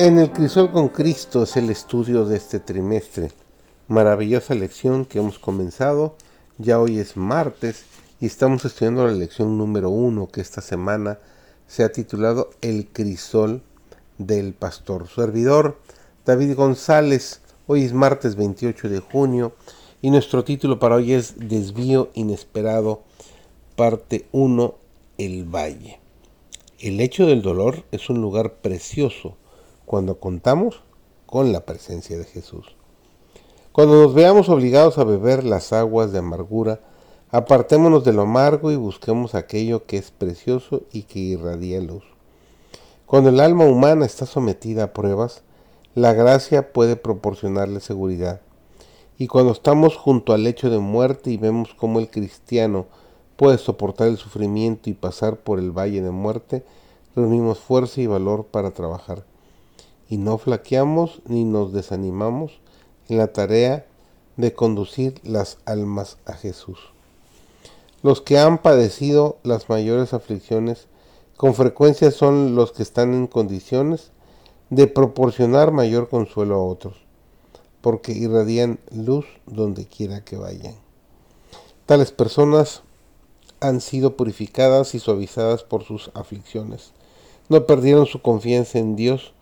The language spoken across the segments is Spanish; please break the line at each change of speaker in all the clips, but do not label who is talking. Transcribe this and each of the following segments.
En el Crisol con Cristo es el estudio de este trimestre. Maravillosa lección que hemos comenzado. Ya hoy es martes y estamos estudiando la lección número uno que esta semana se ha titulado El Crisol del Pastor. servidor David González. Hoy es martes 28 de junio y nuestro título para hoy es Desvío Inesperado, parte 1, El Valle. El hecho del dolor es un lugar precioso cuando contamos con la presencia de Jesús. Cuando nos veamos obligados a beber las aguas de amargura, apartémonos de lo amargo y busquemos aquello que es precioso y que irradia luz. Cuando el alma humana está sometida a pruebas, la gracia puede proporcionarle seguridad. Y cuando estamos junto al lecho de muerte y vemos cómo el cristiano puede soportar el sufrimiento y pasar por el valle de muerte, reunimos fuerza y valor para trabajar y no flaqueamos ni nos desanimamos en la tarea de conducir las almas a Jesús. Los que han padecido las mayores aflicciones con frecuencia son los que están en condiciones de proporcionar mayor consuelo a otros, porque irradian luz donde quiera que vayan. Tales personas han sido purificadas y suavizadas por sus aflicciones. No perdieron su confianza en Dios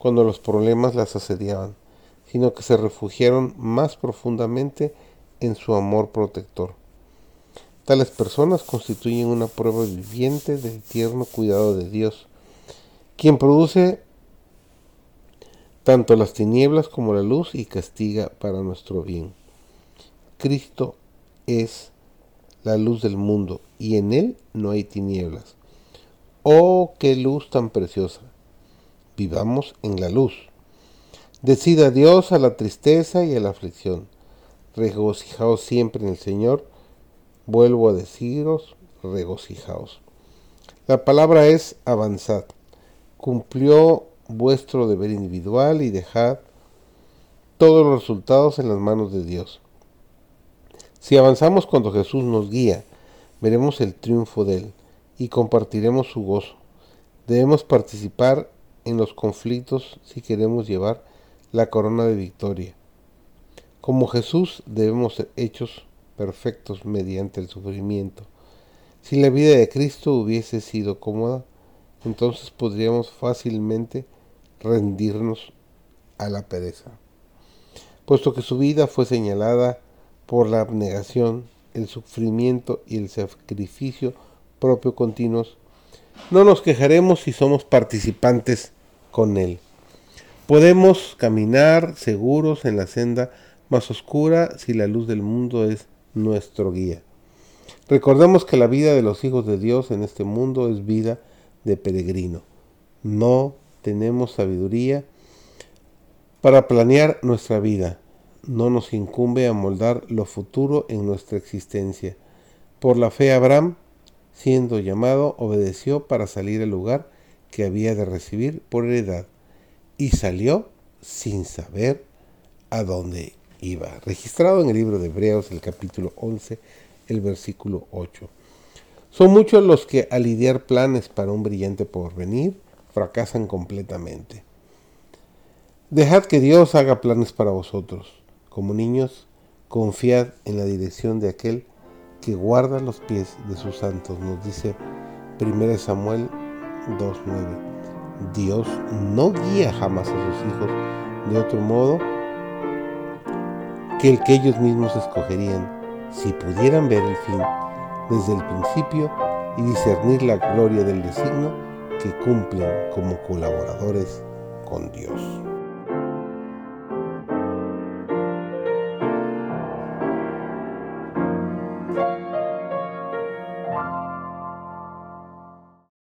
cuando los problemas las asediaban, sino que se refugiaron más profundamente en su amor protector. Tales personas constituyen una prueba viviente del tierno cuidado de Dios, quien produce tanto las tinieblas como la luz y castiga para nuestro bien. Cristo es la luz del mundo y en él no hay tinieblas. Oh, qué luz tan preciosa vivamos en la luz. Decida Dios a la tristeza y a la aflicción. Regocijaos siempre en el Señor. Vuelvo a deciros, regocijaos. La palabra es avanzad. Cumplió vuestro deber individual y dejad todos los resultados en las manos de Dios. Si avanzamos cuando Jesús nos guía, veremos el triunfo de Él y compartiremos su gozo. Debemos participar en los conflictos si queremos llevar la corona de victoria. Como Jesús debemos ser hechos perfectos mediante el sufrimiento. Si la vida de Cristo hubiese sido cómoda, entonces podríamos fácilmente rendirnos a la pereza. Puesto que su vida fue señalada por la abnegación, el sufrimiento y el sacrificio propio continuos, no nos quejaremos si somos participantes con Él. Podemos caminar seguros en la senda más oscura si la luz del mundo es nuestro guía. Recordemos que la vida de los hijos de Dios en este mundo es vida de peregrino. No tenemos sabiduría para planear nuestra vida. No nos incumbe amoldar lo futuro en nuestra existencia. Por la fe Abraham siendo llamado, obedeció para salir al lugar que había de recibir por heredad, y salió sin saber a dónde iba. Registrado en el libro de Hebreos, el capítulo 11, el versículo 8. Son muchos los que al idear planes para un brillante porvenir fracasan completamente. Dejad que Dios haga planes para vosotros. Como niños, confiad en la dirección de aquel que guarda los pies de sus santos, nos dice 1 Samuel 2.9. Dios no guía jamás a sus hijos de otro modo que el que ellos mismos escogerían si pudieran ver el fin desde el principio y discernir la gloria del designio que cumplen como colaboradores con Dios.